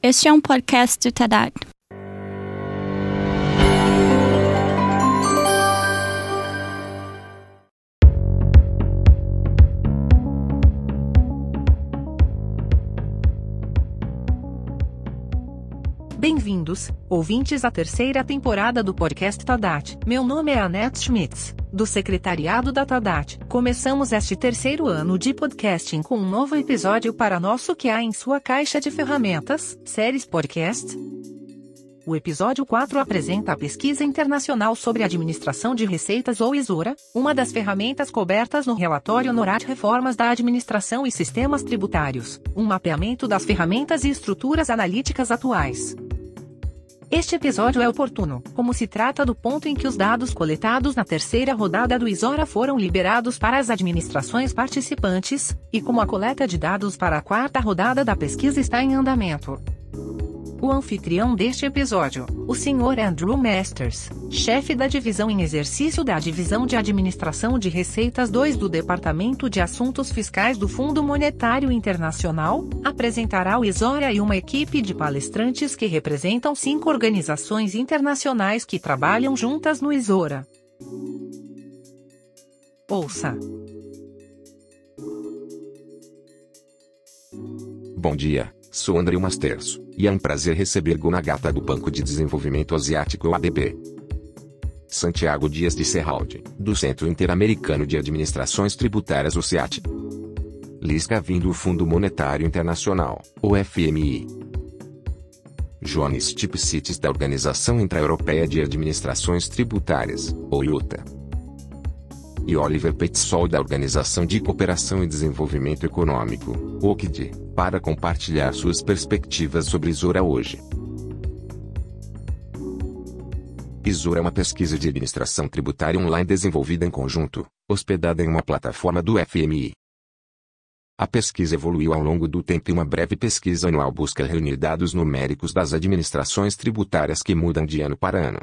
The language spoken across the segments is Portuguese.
Este é um podcast do Tadat. Bem-vindos, ouvintes à terceira temporada do podcast Tadat. Meu nome é Annette Schmitz, do secretariado da Tadat. Começamos este terceiro ano de podcasting com um novo episódio para nosso que há em sua caixa de ferramentas, séries podcast. O episódio 4 apresenta a pesquisa internacional sobre administração de receitas ou ISORA, uma das ferramentas cobertas no relatório NORAD Reformas da Administração e Sistemas Tributários, um mapeamento das ferramentas e estruturas analíticas atuais. Este episódio é oportuno, como se trata do ponto em que os dados coletados na terceira rodada do ISORA foram liberados para as administrações participantes, e como a coleta de dados para a quarta rodada da pesquisa está em andamento. O anfitrião deste episódio, o Sr. Andrew Masters, chefe da divisão em exercício da Divisão de Administração de Receitas 2 do Departamento de Assuntos Fiscais do Fundo Monetário Internacional, apresentará o ISORA e uma equipe de palestrantes que representam cinco organizações internacionais que trabalham juntas no ISORA. Ouça! Bom dia, sou André Masters, e é um prazer receber Gonagata do Banco de Desenvolvimento Asiático ADB. Santiago Dias de Serralde, do Centro Interamericano de Administrações Tributárias o CIAT. Liz Gavin do Fundo Monetário Internacional, o FMI. Jones Tipsitis da Organização Intra-Europeia de Administrações Tributárias, o IUTA. E Oliver Petzold da Organização de Cooperação e Desenvolvimento Econômico, OCDE, para compartilhar suas perspectivas sobre Isora hoje. Isora é uma pesquisa de administração tributária online desenvolvida em conjunto, hospedada em uma plataforma do FMI. A pesquisa evoluiu ao longo do tempo e uma breve pesquisa anual busca reunir dados numéricos das administrações tributárias que mudam de ano para ano.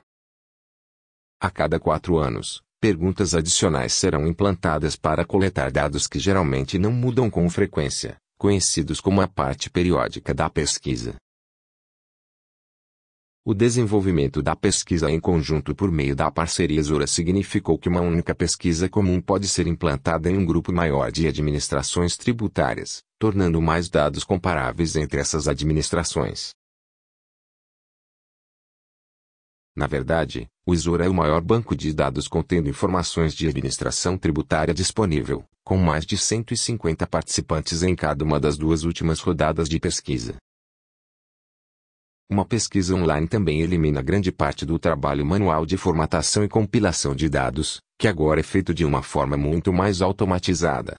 A cada quatro anos, perguntas adicionais serão implantadas para coletar dados que geralmente não mudam com frequência, conhecidos como a parte periódica da pesquisa. O desenvolvimento da pesquisa em conjunto por meio da parceria Zora significou que uma única pesquisa comum pode ser implantada em um grupo maior de administrações tributárias, tornando mais dados comparáveis entre essas administrações. Na verdade, o Isora é o maior banco de dados contendo informações de administração tributária disponível, com mais de 150 participantes em cada uma das duas últimas rodadas de pesquisa. Uma pesquisa online também elimina grande parte do trabalho manual de formatação e compilação de dados, que agora é feito de uma forma muito mais automatizada.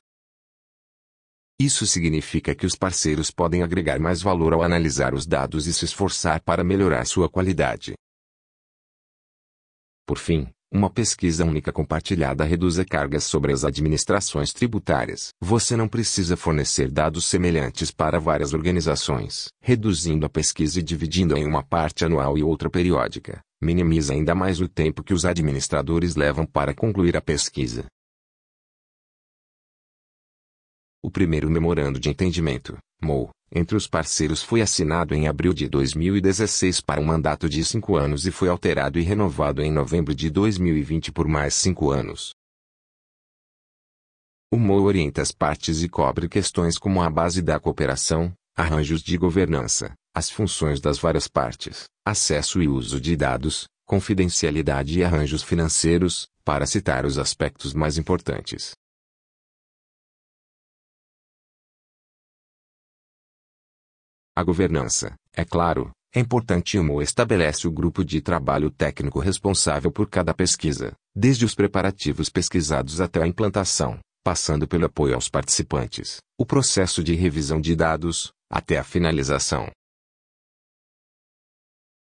Isso significa que os parceiros podem agregar mais valor ao analisar os dados e se esforçar para melhorar sua qualidade. Por fim, uma pesquisa única compartilhada reduz a carga sobre as administrações tributárias. Você não precisa fornecer dados semelhantes para várias organizações. Reduzindo a pesquisa e dividindo em uma parte anual e outra periódica, minimiza ainda mais o tempo que os administradores levam para concluir a pesquisa. O primeiro memorando de entendimento, MOU, entre os parceiros foi assinado em abril de 2016 para um mandato de cinco anos e foi alterado e renovado em novembro de 2020 por mais cinco anos. O MOU orienta as partes e cobre questões como a base da cooperação, arranjos de governança, as funções das várias partes, acesso e uso de dados, confidencialidade e arranjos financeiros, para citar os aspectos mais importantes. A governança, é claro, é importante o MO estabelece o grupo de trabalho técnico responsável por cada pesquisa, desde os preparativos pesquisados até a implantação, passando pelo apoio aos participantes, o processo de revisão de dados, até a finalização.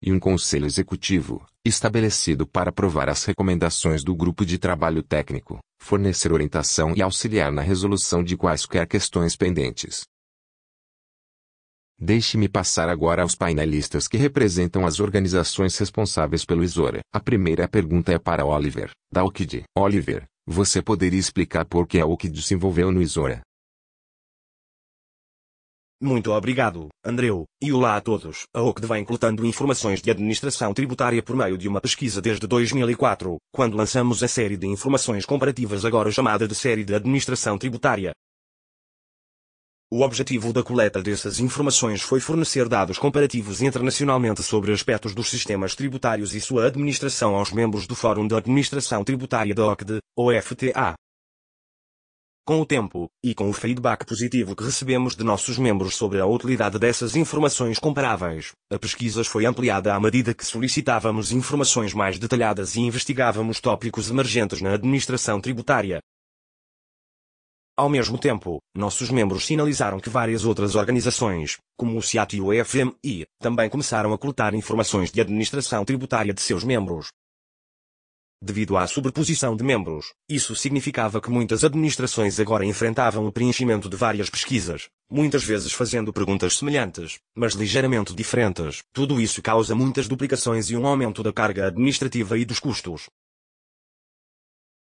E um conselho executivo, estabelecido para aprovar as recomendações do grupo de trabalho técnico, fornecer orientação e auxiliar na resolução de quaisquer questões pendentes. Deixe-me passar agora aos painelistas que representam as organizações responsáveis pelo ISORA. A primeira pergunta é para Oliver, da OCDE. Oliver, você poderia explicar por que a OCDE se envolveu no ISORA? Muito obrigado, Andreu, e olá a todos. A OCDE vem coletando informações de administração tributária por meio de uma pesquisa desde 2004, quando lançamos a série de informações comparativas agora chamada de série de administração tributária. O objetivo da coleta dessas informações foi fornecer dados comparativos internacionalmente sobre aspectos dos sistemas tributários e sua administração aos membros do Fórum de Administração Tributária da OCDE, ou FTA. Com o tempo, e com o feedback positivo que recebemos de nossos membros sobre a utilidade dessas informações comparáveis, a pesquisa foi ampliada à medida que solicitávamos informações mais detalhadas e investigávamos tópicos emergentes na administração tributária. Ao mesmo tempo, nossos membros sinalizaram que várias outras organizações, como o CIAT e o EFMI, também começaram a coletar informações de administração tributária de seus membros. Devido à sobreposição de membros, isso significava que muitas administrações agora enfrentavam o preenchimento de várias pesquisas, muitas vezes fazendo perguntas semelhantes, mas ligeiramente diferentes. Tudo isso causa muitas duplicações e um aumento da carga administrativa e dos custos.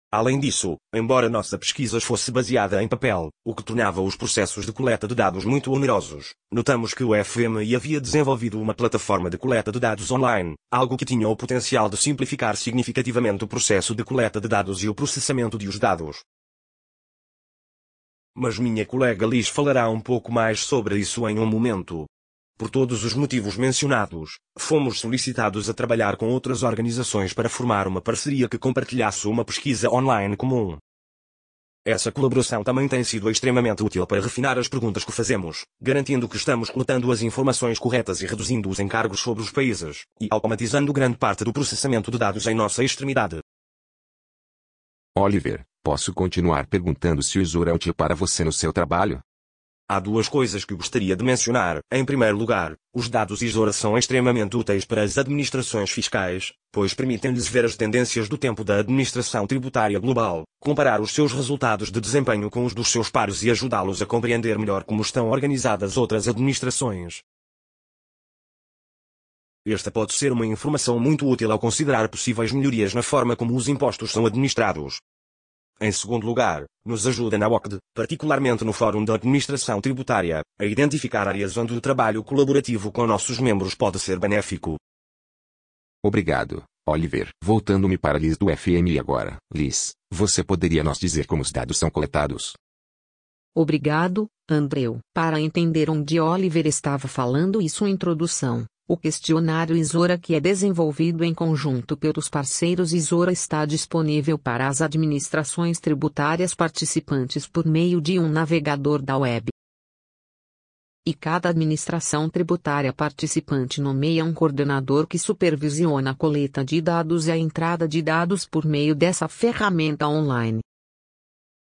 Além disso, embora nossa pesquisa fosse baseada em papel, o que tornava os processos de coleta de dados muito onerosos, notamos que o FMI havia desenvolvido uma plataforma de coleta de dados online, algo que tinha o potencial de simplificar significativamente o processo de coleta de dados e o processamento de os dados. Mas minha colega Liz falará um pouco mais sobre isso em um momento. Por todos os motivos mencionados, fomos solicitados a trabalhar com outras organizações para formar uma parceria que compartilhasse uma pesquisa online comum. Essa colaboração também tem sido extremamente útil para refinar as perguntas que fazemos, garantindo que estamos coletando as informações corretas e reduzindo os encargos sobre os países, e automatizando grande parte do processamento de dados em nossa extremidade. Oliver, posso continuar perguntando se o Isura é útil para você no seu trabalho? Há duas coisas que gostaria de mencionar. Em primeiro lugar, os dados ISORA são extremamente úteis para as administrações fiscais, pois permitem-lhes ver as tendências do tempo da administração tributária global, comparar os seus resultados de desempenho com os dos seus pares e ajudá-los a compreender melhor como estão organizadas outras administrações. Esta pode ser uma informação muito útil ao considerar possíveis melhorias na forma como os impostos são administrados. Em segundo lugar, nos ajuda na OCDE, particularmente no Fórum da Administração Tributária, a identificar áreas onde o trabalho colaborativo com nossos membros pode ser benéfico. Obrigado, Oliver. Voltando-me para Liz do FMI agora. Liz, você poderia nos dizer como os dados são coletados? Obrigado, Andreu. Para entender onde Oliver estava falando isso introdução. O questionário Isora que é desenvolvido em conjunto pelos parceiros Isora está disponível para as administrações tributárias participantes por meio de um navegador da web. E cada administração tributária participante nomeia um coordenador que supervisiona a coleta de dados e a entrada de dados por meio dessa ferramenta online.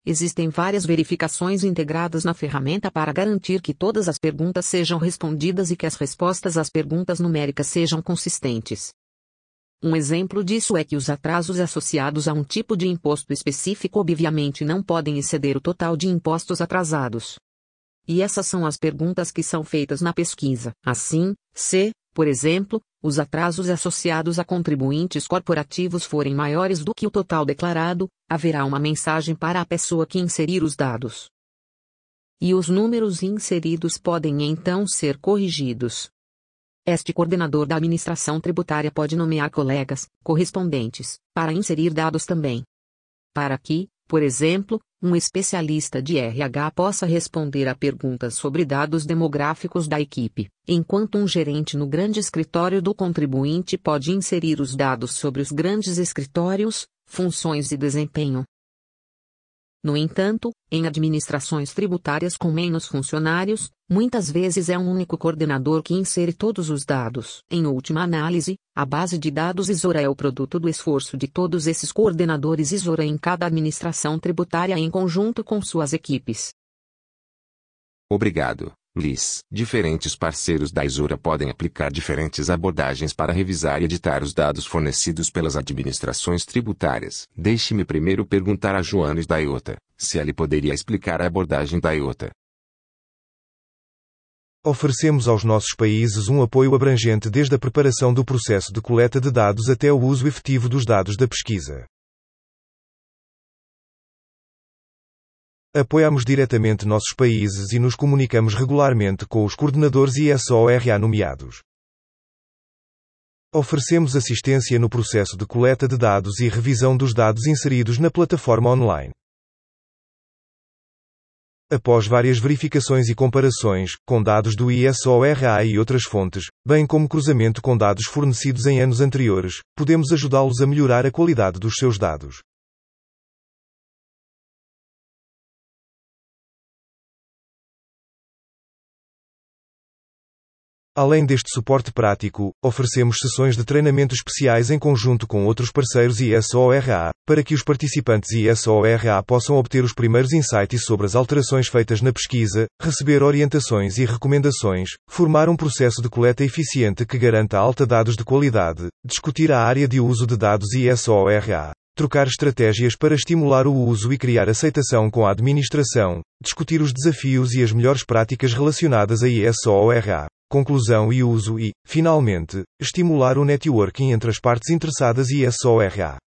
Existem várias verificações integradas na ferramenta para garantir que todas as perguntas sejam respondidas e que as respostas às perguntas numéricas sejam consistentes. Um exemplo disso é que os atrasos associados a um tipo de imposto específico obviamente não podem exceder o total de impostos atrasados. E essas são as perguntas que são feitas na pesquisa. Assim, se, por exemplo, os atrasos associados a contribuintes corporativos forem maiores do que o total declarado, haverá uma mensagem para a pessoa que inserir os dados. E os números inseridos podem então ser corrigidos. Este coordenador da administração tributária pode nomear colegas, correspondentes, para inserir dados também. Para que, por exemplo, um especialista de RH possa responder a perguntas sobre dados demográficos da equipe, enquanto um gerente no grande escritório do contribuinte pode inserir os dados sobre os grandes escritórios, funções e desempenho. No entanto, em administrações tributárias com menos funcionários, muitas vezes é um único coordenador que insere todos os dados. Em última análise, a base de dados Isora é o produto do esforço de todos esses coordenadores Isora em cada administração tributária em conjunto com suas equipes. Obrigado. Liz. Diferentes parceiros da Isura podem aplicar diferentes abordagens para revisar e editar os dados fornecidos pelas administrações tributárias. Deixe-me primeiro perguntar a Joanes da IOTA, se ele poderia explicar a abordagem da IOTA. Oferecemos aos nossos países um apoio abrangente desde a preparação do processo de coleta de dados até o uso efetivo dos dados da pesquisa. Apoiamos diretamente nossos países e nos comunicamos regularmente com os coordenadores ISORA nomeados. Oferecemos assistência no processo de coleta de dados e revisão dos dados inseridos na plataforma online. Após várias verificações e comparações, com dados do ISORA e outras fontes, bem como cruzamento com dados fornecidos em anos anteriores, podemos ajudá-los a melhorar a qualidade dos seus dados. Além deste suporte prático, oferecemos sessões de treinamento especiais em conjunto com outros parceiros ISORA, para que os participantes ISORA possam obter os primeiros insights sobre as alterações feitas na pesquisa, receber orientações e recomendações, formar um processo de coleta eficiente que garanta alta dados de qualidade, discutir a área de uso de dados ISORA, trocar estratégias para estimular o uso e criar aceitação com a administração, discutir os desafios e as melhores práticas relacionadas a ISORA conclusão e uso e, finalmente, estimular o networking entre as partes interessadas e SORA.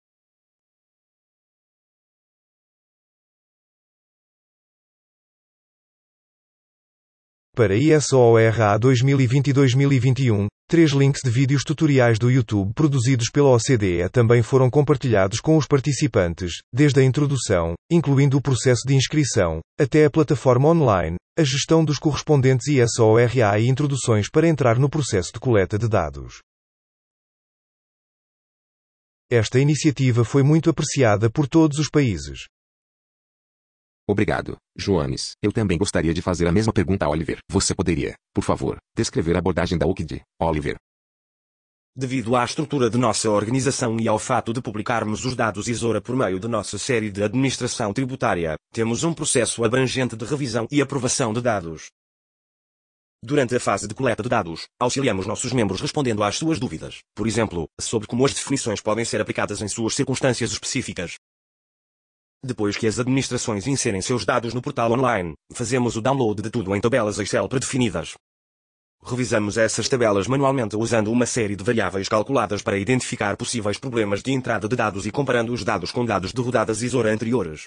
Para ISORA 2020 e 2021, três links de vídeos tutoriais do YouTube produzidos pela OCDE também foram compartilhados com os participantes, desde a introdução, incluindo o processo de inscrição, até a plataforma online, a gestão dos correspondentes ISORA e introduções para entrar no processo de coleta de dados. Esta iniciativa foi muito apreciada por todos os países. Obrigado, Joanes. Eu também gostaria de fazer a mesma pergunta a Oliver. Você poderia, por favor, descrever a abordagem da UKD, Oliver? Devido à estrutura de nossa organização e ao fato de publicarmos os dados ISORA por meio de nossa série de administração tributária, temos um processo abrangente de revisão e aprovação de dados. Durante a fase de coleta de dados, auxiliamos nossos membros respondendo às suas dúvidas, por exemplo, sobre como as definições podem ser aplicadas em suas circunstâncias específicas. Depois que as administrações inserem seus dados no portal online, fazemos o download de tudo em tabelas Excel predefinidas. Revisamos essas tabelas manualmente usando uma série de variáveis calculadas para identificar possíveis problemas de entrada de dados e comparando os dados com dados de rodadas ISORA anteriores.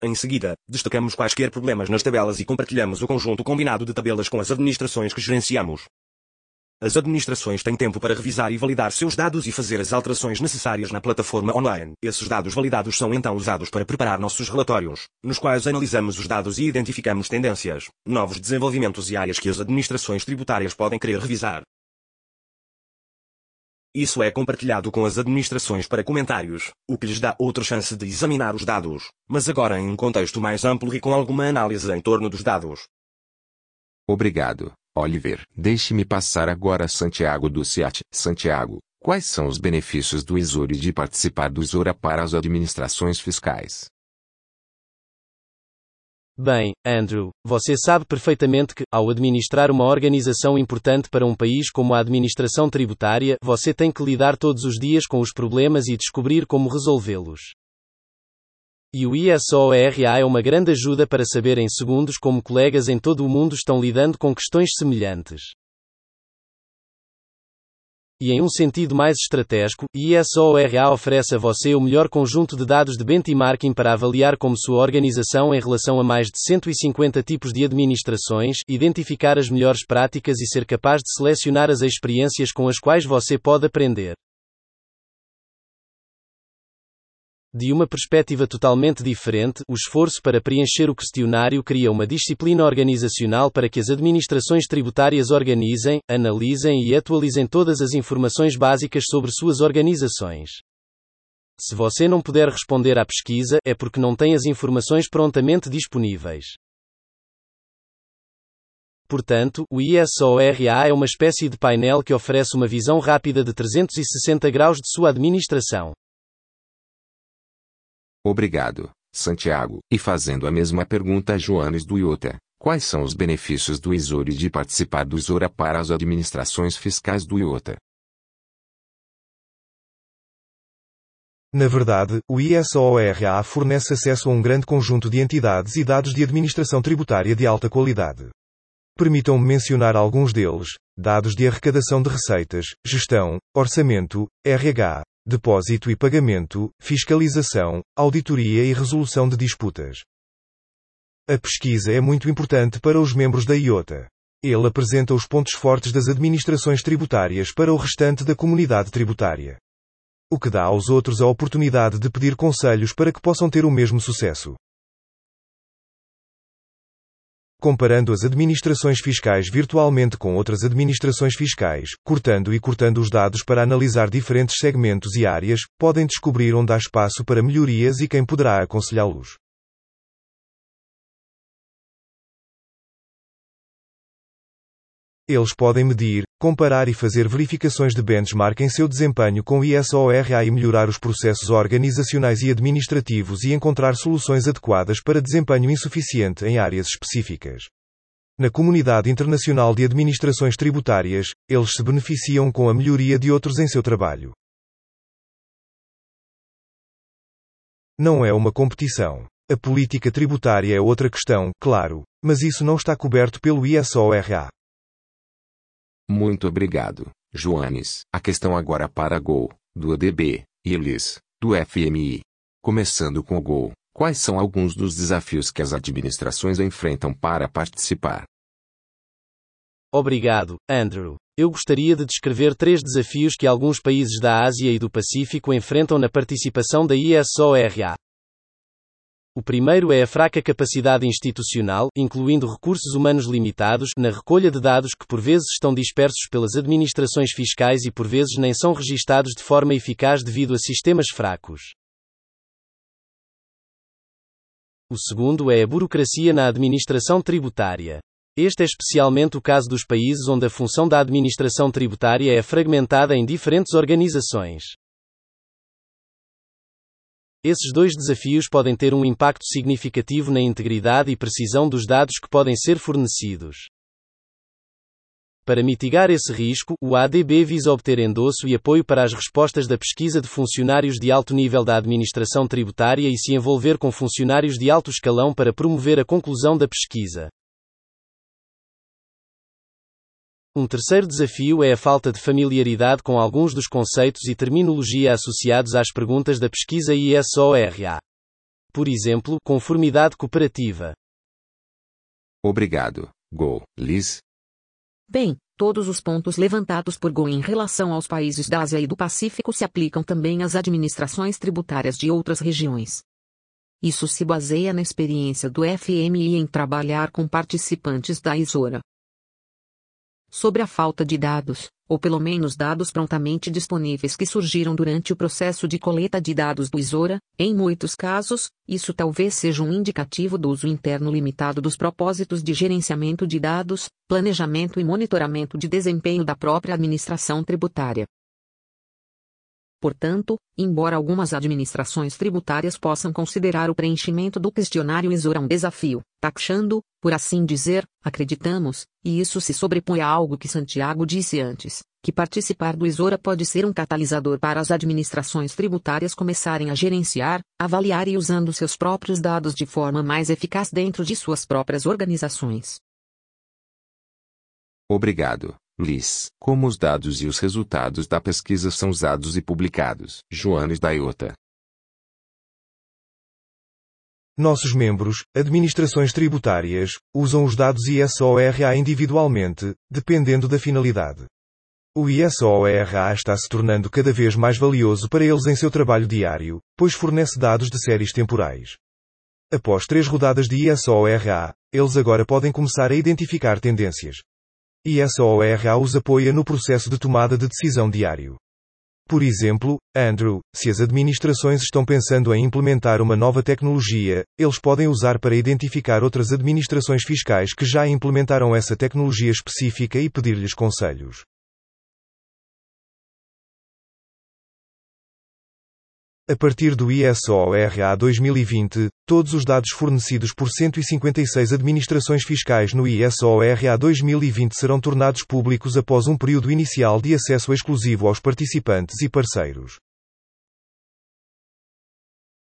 Em seguida, destacamos quaisquer problemas nas tabelas e compartilhamos o conjunto combinado de tabelas com as administrações que gerenciamos. As administrações têm tempo para revisar e validar seus dados e fazer as alterações necessárias na plataforma online. Esses dados validados são então usados para preparar nossos relatórios, nos quais analisamos os dados e identificamos tendências, novos desenvolvimentos e áreas que as administrações tributárias podem querer revisar. Isso é compartilhado com as administrações para comentários, o que lhes dá outra chance de examinar os dados, mas agora em um contexto mais amplo e com alguma análise em torno dos dados. Obrigado. Oliver, deixe-me passar agora a Santiago do CIAT. Santiago, quais são os benefícios do ISORI de participar do ISORA para as administrações fiscais? Bem, Andrew, você sabe perfeitamente que, ao administrar uma organização importante para um país como a administração tributária, você tem que lidar todos os dias com os problemas e descobrir como resolvê-los. E o ISORA é uma grande ajuda para saber em segundos como colegas em todo o mundo estão lidando com questões semelhantes. E em um sentido mais estratégico, ISORA oferece a você o melhor conjunto de dados de benchmarking para avaliar como sua organização em relação a mais de 150 tipos de administrações, identificar as melhores práticas e ser capaz de selecionar as experiências com as quais você pode aprender. De uma perspectiva totalmente diferente, o esforço para preencher o questionário cria uma disciplina organizacional para que as administrações tributárias organizem, analisem e atualizem todas as informações básicas sobre suas organizações. Se você não puder responder à pesquisa, é porque não tem as informações prontamente disponíveis. Portanto, o ISORA é uma espécie de painel que oferece uma visão rápida de 360 graus de sua administração. Obrigado, Santiago. E fazendo a mesma pergunta a Joanes do IOTA, quais são os benefícios do ISORI de participar do ISORA para as administrações fiscais do IOTA? Na verdade, o ISORA fornece acesso a um grande conjunto de entidades e dados de administração tributária de alta qualidade. Permitam-me mencionar alguns deles: dados de arrecadação de receitas, gestão, orçamento, RH, depósito e pagamento, fiscalização, auditoria e resolução de disputas. A pesquisa é muito importante para os membros da IOTA. Ele apresenta os pontos fortes das administrações tributárias para o restante da comunidade tributária. O que dá aos outros a oportunidade de pedir conselhos para que possam ter o mesmo sucesso. Comparando as administrações fiscais virtualmente com outras administrações fiscais, cortando e cortando os dados para analisar diferentes segmentos e áreas, podem descobrir onde há espaço para melhorias e quem poderá aconselhá-los. Eles podem medir, comparar e fazer verificações de benchmark em seu desempenho com ISORA e melhorar os processos organizacionais e administrativos e encontrar soluções adequadas para desempenho insuficiente em áreas específicas. Na comunidade internacional de administrações tributárias, eles se beneficiam com a melhoria de outros em seu trabalho. Não é uma competição. A política tributária é outra questão, claro, mas isso não está coberto pelo ISORA. Muito obrigado, Joanes. A questão agora para Gol, do ADB, e Elis, do FMI. Começando com o Gol, quais são alguns dos desafios que as administrações enfrentam para participar? Obrigado, Andrew. Eu gostaria de descrever três desafios que alguns países da Ásia e do Pacífico enfrentam na participação da ISORA. O primeiro é a fraca capacidade institucional, incluindo recursos humanos limitados, na recolha de dados que por vezes estão dispersos pelas administrações fiscais e por vezes nem são registados de forma eficaz devido a sistemas fracos. O segundo é a burocracia na administração tributária. Este é especialmente o caso dos países onde a função da administração tributária é fragmentada em diferentes organizações. Esses dois desafios podem ter um impacto significativo na integridade e precisão dos dados que podem ser fornecidos. Para mitigar esse risco, o ADB visa obter endosso e apoio para as respostas da pesquisa de funcionários de alto nível da administração tributária e se envolver com funcionários de alto escalão para promover a conclusão da pesquisa. Um terceiro desafio é a falta de familiaridade com alguns dos conceitos e terminologia associados às perguntas da pesquisa ISORA. Por exemplo, conformidade cooperativa. Obrigado, Go, Liz. Bem, todos os pontos levantados por Go em relação aos países da Ásia e do Pacífico se aplicam também às administrações tributárias de outras regiões. Isso se baseia na experiência do FMI em trabalhar com participantes da ISORA sobre a falta de dados, ou pelo menos dados prontamente disponíveis que surgiram durante o processo de coleta de dados do ISORA, em muitos casos, isso talvez seja um indicativo do uso interno limitado dos propósitos de gerenciamento de dados, planejamento e monitoramento de desempenho da própria administração tributária. Portanto, embora algumas administrações tributárias possam considerar o preenchimento do questionário ISORA um desafio, taxando, por assim dizer, acreditamos, e isso se sobrepõe a algo que Santiago disse antes, que participar do ISORA pode ser um catalisador para as administrações tributárias começarem a gerenciar, avaliar e usando seus próprios dados de forma mais eficaz dentro de suas próprias organizações. Obrigado. Como os dados e os resultados da pesquisa são usados e publicados. Joanes da IOTA. Nossos membros, administrações tributárias, usam os dados ISORA individualmente, dependendo da finalidade. O ISORA está se tornando cada vez mais valioso para eles em seu trabalho diário, pois fornece dados de séries temporais. Após três rodadas de ISORA, eles agora podem começar a identificar tendências. ISORA os apoia no processo de tomada de decisão diário. Por exemplo, Andrew, se as administrações estão pensando em implementar uma nova tecnologia, eles podem usar para identificar outras administrações fiscais que já implementaram essa tecnologia específica e pedir-lhes conselhos. A partir do ISORA 2020, todos os dados fornecidos por 156 administrações fiscais no ISORA 2020 serão tornados públicos após um período inicial de acesso exclusivo aos participantes e parceiros.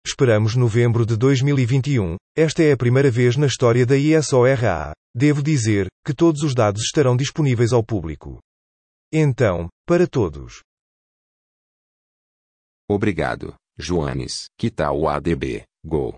Esperamos novembro de 2021. Esta é a primeira vez na história da ISORA. Devo dizer que todos os dados estarão disponíveis ao público. Então, para todos. Obrigado. Joanes, que tal o ADB, Go?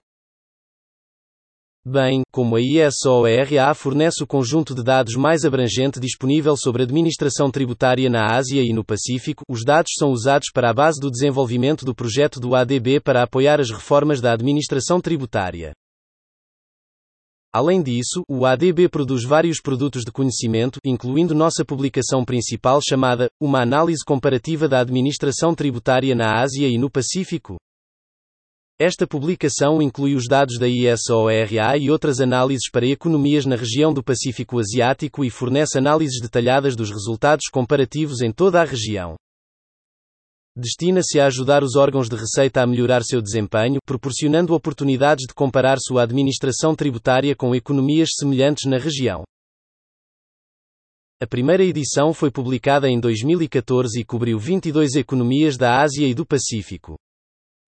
Bem, como a ISOERA fornece o conjunto de dados mais abrangente disponível sobre administração tributária na Ásia e no Pacífico, os dados são usados para a base do desenvolvimento do projeto do ADB para apoiar as reformas da administração tributária. Além disso, o ADB produz vários produtos de conhecimento, incluindo nossa publicação principal chamada Uma Análise Comparativa da Administração Tributária na Ásia e no Pacífico. Esta publicação inclui os dados da ISORA e outras análises para economias na região do Pacífico Asiático e fornece análises detalhadas dos resultados comparativos em toda a região. Destina-se a ajudar os órgãos de receita a melhorar seu desempenho, proporcionando oportunidades de comparar sua administração tributária com economias semelhantes na região. A primeira edição foi publicada em 2014 e cobriu 22 economias da Ásia e do Pacífico.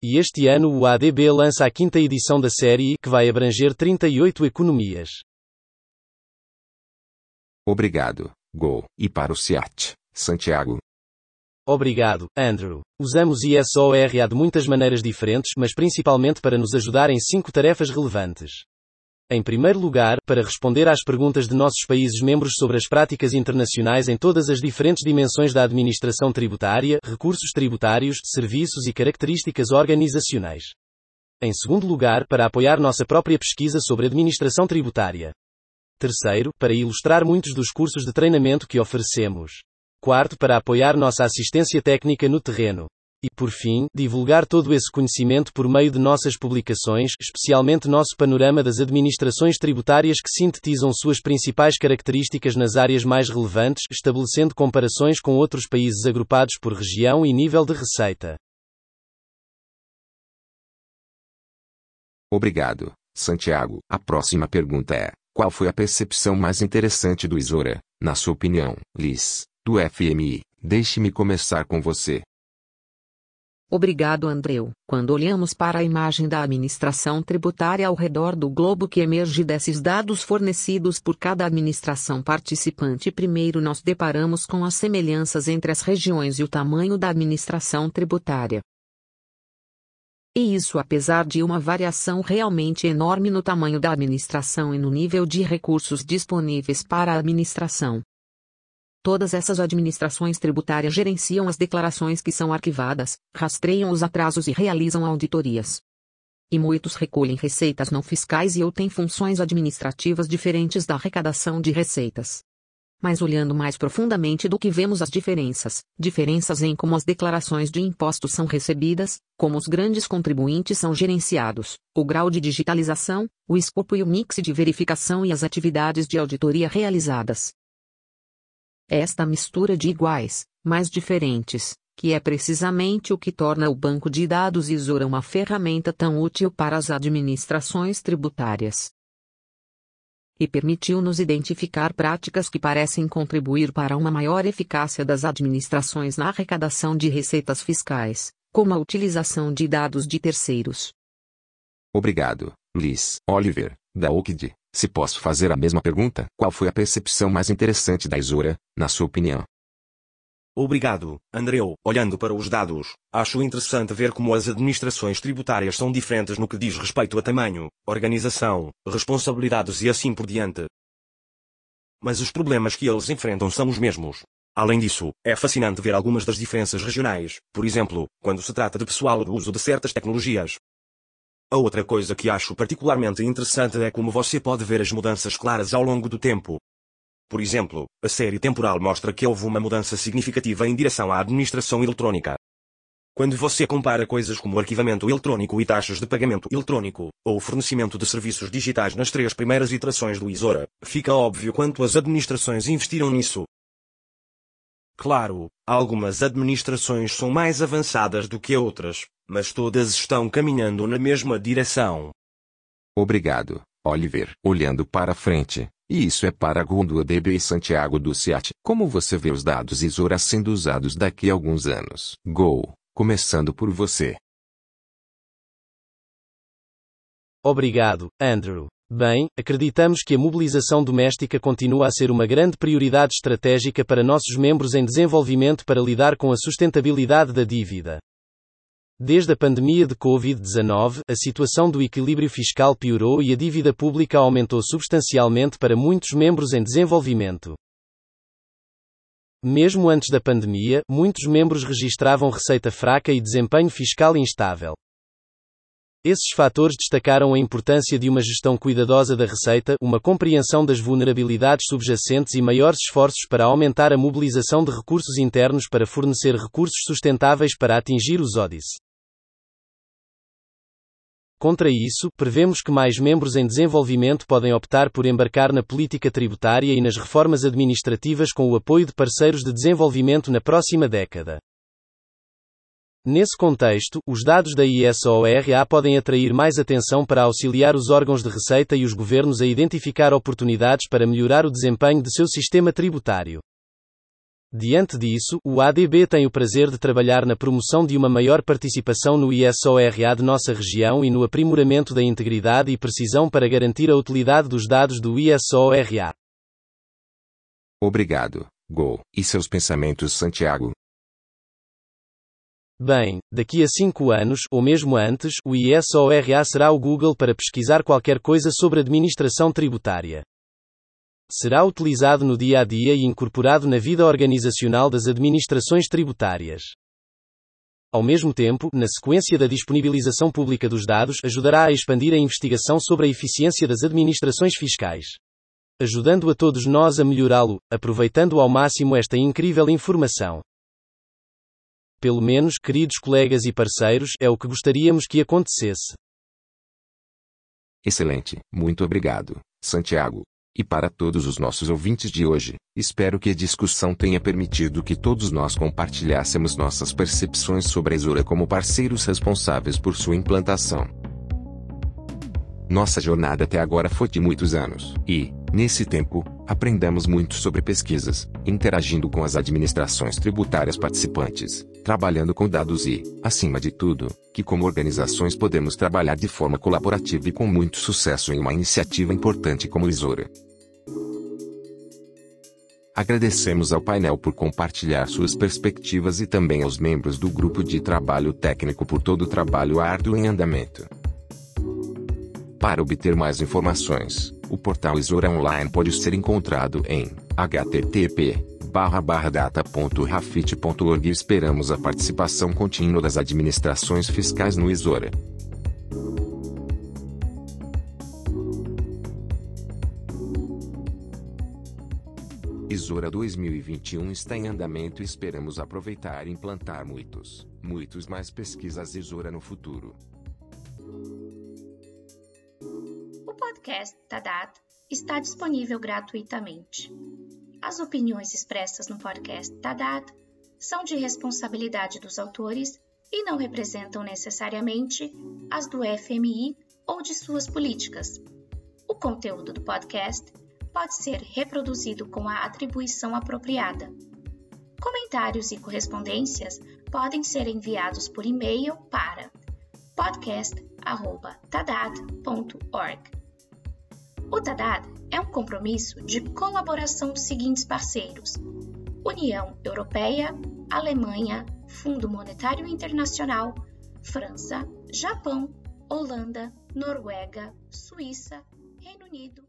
E este ano o ADB lança a quinta edição da série, que vai abranger 38 economias. Obrigado, Go. E para o SEAT, Santiago. Obrigado, Andrew. Usamos ISORA de muitas maneiras diferentes, mas principalmente para nos ajudar em cinco tarefas relevantes. Em primeiro lugar, para responder às perguntas de nossos países membros sobre as práticas internacionais em todas as diferentes dimensões da administração tributária, recursos tributários, serviços e características organizacionais. Em segundo lugar, para apoiar nossa própria pesquisa sobre administração tributária. Terceiro, para ilustrar muitos dos cursos de treinamento que oferecemos. Quarto, para apoiar nossa assistência técnica no terreno. E, por fim, divulgar todo esse conhecimento por meio de nossas publicações, especialmente nosso panorama das administrações tributárias que sintetizam suas principais características nas áreas mais relevantes, estabelecendo comparações com outros países agrupados por região e nível de receita. Obrigado, Santiago. A próxima pergunta é: qual foi a percepção mais interessante do Isora, na sua opinião, Liz, do FMI? Deixe-me começar com você. Obrigado, Andreu. Quando olhamos para a imagem da administração tributária ao redor do globo que emerge desses dados fornecidos por cada administração participante, primeiro nós deparamos com as semelhanças entre as regiões e o tamanho da administração tributária. E isso apesar de uma variação realmente enorme no tamanho da administração e no nível de recursos disponíveis para a administração. Todas essas administrações tributárias gerenciam as declarações que são arquivadas, rastreiam os atrasos e realizam auditorias. E muitos recolhem receitas não fiscais e ou têm funções administrativas diferentes da arrecadação de receitas. Mas olhando mais profundamente do que vemos as diferenças, diferenças em como as declarações de impostos são recebidas, como os grandes contribuintes são gerenciados, o grau de digitalização, o escopo e o mix de verificação e as atividades de auditoria realizadas. Esta mistura de iguais, mas diferentes, que é precisamente o que torna o banco de dados Isora uma ferramenta tão útil para as administrações tributárias. E permitiu-nos identificar práticas que parecem contribuir para uma maior eficácia das administrações na arrecadação de receitas fiscais, como a utilização de dados de terceiros. Obrigado, Liz. Oliver, da OCDE. Se posso fazer a mesma pergunta, qual foi a percepção mais interessante da Isora, na sua opinião? Obrigado, Andreu. Olhando para os dados, acho interessante ver como as administrações tributárias são diferentes no que diz respeito a tamanho, organização, responsabilidades e assim por diante. Mas os problemas que eles enfrentam são os mesmos. Além disso, é fascinante ver algumas das diferenças regionais, por exemplo, quando se trata de pessoal do uso de certas tecnologias, a outra coisa que acho particularmente interessante é como você pode ver as mudanças claras ao longo do tempo. Por exemplo, a série temporal mostra que houve uma mudança significativa em direção à administração eletrônica. Quando você compara coisas como arquivamento eletrônico e taxas de pagamento eletrônico, ou fornecimento de serviços digitais nas três primeiras iterações do Isora, fica óbvio quanto as administrações investiram nisso. Claro, algumas administrações são mais avançadas do que outras, mas todas estão caminhando na mesma direção. Obrigado, Oliver. Olhando para frente, e isso é para Gondo DB e Santiago do SEAT. Como você vê os dados Isora sendo usados daqui a alguns anos? Go, começando por você. Obrigado, Andrew. Bem, acreditamos que a mobilização doméstica continua a ser uma grande prioridade estratégica para nossos membros em desenvolvimento para lidar com a sustentabilidade da dívida. Desde a pandemia de Covid-19, a situação do equilíbrio fiscal piorou e a dívida pública aumentou substancialmente para muitos membros em desenvolvimento. Mesmo antes da pandemia, muitos membros registravam receita fraca e desempenho fiscal instável. Esses fatores destacaram a importância de uma gestão cuidadosa da receita, uma compreensão das vulnerabilidades subjacentes e maiores esforços para aumentar a mobilização de recursos internos para fornecer recursos sustentáveis para atingir os ODIs. Contra isso, prevemos que mais membros em desenvolvimento podem optar por embarcar na política tributária e nas reformas administrativas com o apoio de parceiros de desenvolvimento na próxima década. Nesse contexto, os dados da ISORA podem atrair mais atenção para auxiliar os órgãos de receita e os governos a identificar oportunidades para melhorar o desempenho de seu sistema tributário. Diante disso, o ADB tem o prazer de trabalhar na promoção de uma maior participação no ISORA de nossa região e no aprimoramento da integridade e precisão para garantir a utilidade dos dados do ISORA. Obrigado, Go, e seus pensamentos Santiago. Bem, daqui a 5 anos, ou mesmo antes, o ISORA será o Google para pesquisar qualquer coisa sobre administração tributária. Será utilizado no dia a dia e incorporado na vida organizacional das administrações tributárias. Ao mesmo tempo, na sequência da disponibilização pública dos dados, ajudará a expandir a investigação sobre a eficiência das administrações fiscais. Ajudando a todos nós a melhorá-lo, aproveitando ao máximo esta incrível informação pelo menos, queridos colegas e parceiros, é o que gostaríamos que acontecesse. Excelente, muito obrigado, Santiago. E para todos os nossos ouvintes de hoje, espero que a discussão tenha permitido que todos nós compartilhássemos nossas percepções sobre a Isura como parceiros responsáveis por sua implantação. Nossa jornada até agora foi de muitos anos, e, nesse tempo, aprendemos muito sobre pesquisas, interagindo com as administrações tributárias participantes, trabalhando com dados e, acima de tudo, que como organizações podemos trabalhar de forma colaborativa e com muito sucesso em uma iniciativa importante como o Isora. Agradecemos ao painel por compartilhar suas perspectivas e também aos membros do grupo de trabalho técnico por todo o trabalho árduo em andamento. Para obter mais informações, o portal Isora Online pode ser encontrado em http data.rafit.org esperamos a participação contínua das administrações fiscais no Isora. Isora 2021 está em andamento e esperamos aproveitar e implantar muitos, muitos mais pesquisas Isora no futuro. Podcast Tadat está disponível gratuitamente. As opiniões expressas no podcast Tadat são de responsabilidade dos autores e não representam necessariamente as do FMI ou de suas políticas. O conteúdo do podcast pode ser reproduzido com a atribuição apropriada. Comentários e correspondências podem ser enviados por e-mail para podcast@tadat.org. O TADAD é um compromisso de colaboração dos seguintes parceiros: União Europeia, Alemanha, Fundo Monetário Internacional, França, Japão, Holanda, Noruega, Suíça, Reino Unido,